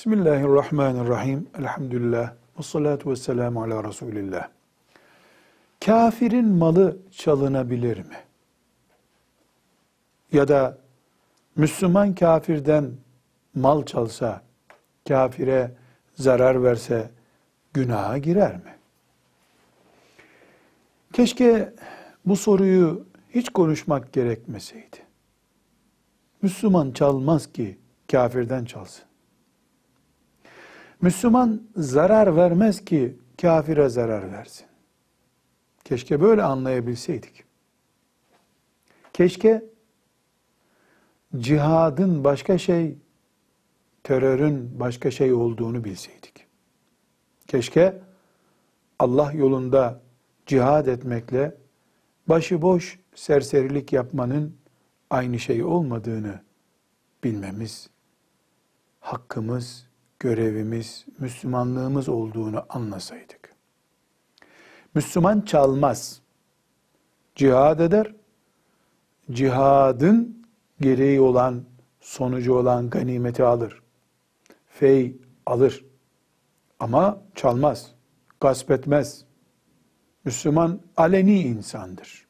Bismillahirrahmanirrahim. Elhamdülillah. Ve salatu ve selamu ala Resulillah. Kafirin malı çalınabilir mi? Ya da Müslüman kafirden mal çalsa, kafire zarar verse günaha girer mi? Keşke bu soruyu hiç konuşmak gerekmeseydi. Müslüman çalmaz ki kafirden çalsın. Müslüman zarar vermez ki kafire zarar versin. Keşke böyle anlayabilseydik. Keşke cihadın başka şey, terörün başka şey olduğunu bilseydik. Keşke Allah yolunda cihad etmekle başıboş serserilik yapmanın aynı şey olmadığını bilmemiz, hakkımız, görevimiz, Müslümanlığımız olduğunu anlasaydık. Müslüman çalmaz. Cihad eder. Cihadın gereği olan, sonucu olan ganimeti alır. Fey alır. Ama çalmaz. Gasp etmez. Müslüman aleni insandır.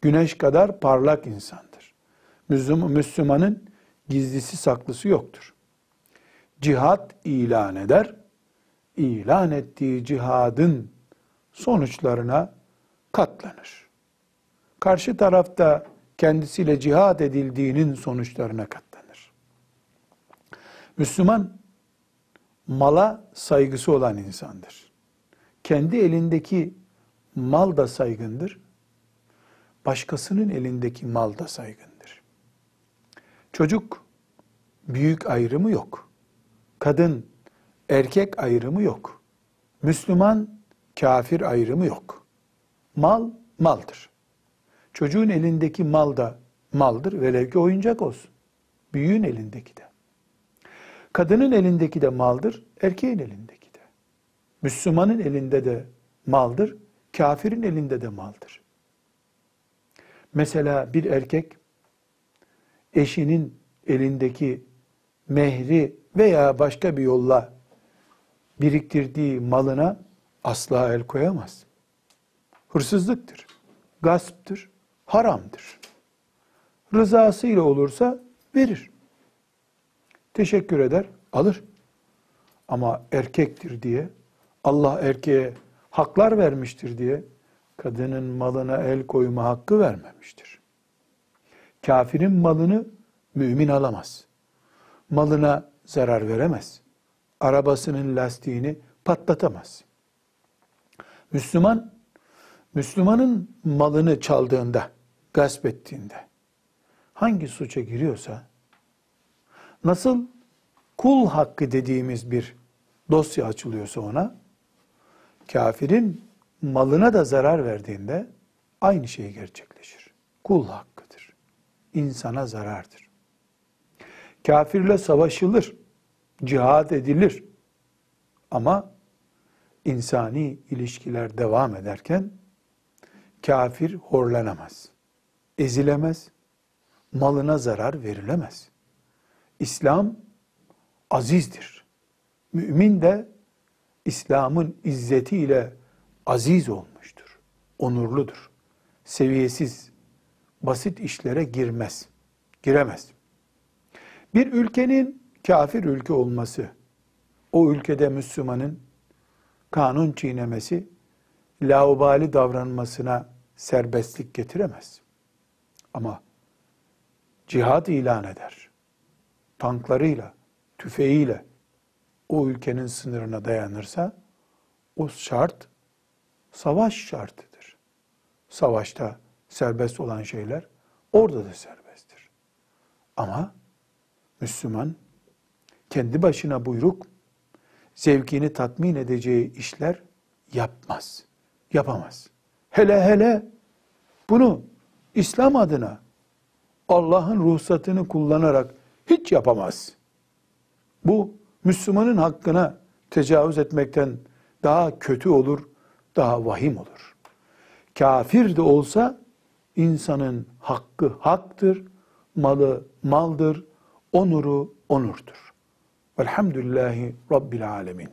Güneş kadar parlak insandır. Müslümanın gizlisi saklısı yoktur. Cihad ilan eder. İlan ettiği cihadın sonuçlarına katlanır. Karşı tarafta kendisiyle cihad edildiğinin sonuçlarına katlanır. Müslüman mala saygısı olan insandır. Kendi elindeki mal da saygındır. Başkasının elindeki mal da saygındır. Çocuk büyük ayrımı yok. Kadın erkek ayrımı yok. Müslüman kafir ayrımı yok. Mal maldır. Çocuğun elindeki mal da maldır. Velev ki oyuncak olsun. Büyüğün elindeki de. Kadının elindeki de maldır. Erkeğin elindeki de. Müslümanın elinde de maldır. Kafirin elinde de maldır. Mesela bir erkek eşinin elindeki mehri veya başka bir yolla biriktirdiği malına asla el koyamaz. Hırsızlıktır, gasptır, haramdır. Rızasıyla olursa verir. Teşekkür eder, alır. Ama erkektir diye, Allah erkeğe haklar vermiştir diye, kadının malına el koyma hakkı vermemiştir. Kafirin malını mümin alamaz. Malına zarar veremez. Arabasının lastiğini patlatamaz. Müslüman, Müslümanın malını çaldığında, gasp ettiğinde, hangi suça giriyorsa, nasıl kul hakkı dediğimiz bir dosya açılıyorsa ona, kafirin malına da zarar verdiğinde aynı şey gerçekleşir. Kul hakkıdır. İnsana zarardır. Kafirle savaşılır, cihad edilir. Ama insani ilişkiler devam ederken kafir horlanamaz, ezilemez, malına zarar verilemez. İslam azizdir. Mümin de İslam'ın izzetiyle aziz olmuştur. Onurludur. Seviyesiz, basit işlere girmez. Giremez. Bir ülkenin kafir ülke olması, o ülkede Müslümanın kanun çiğnemesi, laubali davranmasına serbestlik getiremez. Ama cihad ilan eder. Tanklarıyla, tüfeğiyle o ülkenin sınırına dayanırsa o şart savaş şartıdır. Savaşta serbest olan şeyler orada da serbesttir. Ama Müslüman kendi başına buyruk zevkini tatmin edeceği işler yapmaz. Yapamaz. Hele hele bunu İslam adına Allah'ın ruhsatını kullanarak hiç yapamaz. Bu Müslümanın hakkına tecavüz etmekten daha kötü olur, daha vahim olur. Kafir de olsa insanın hakkı haktır, malı maldır, onuru onurdur. Velhamdülillahi Rabbil alemin.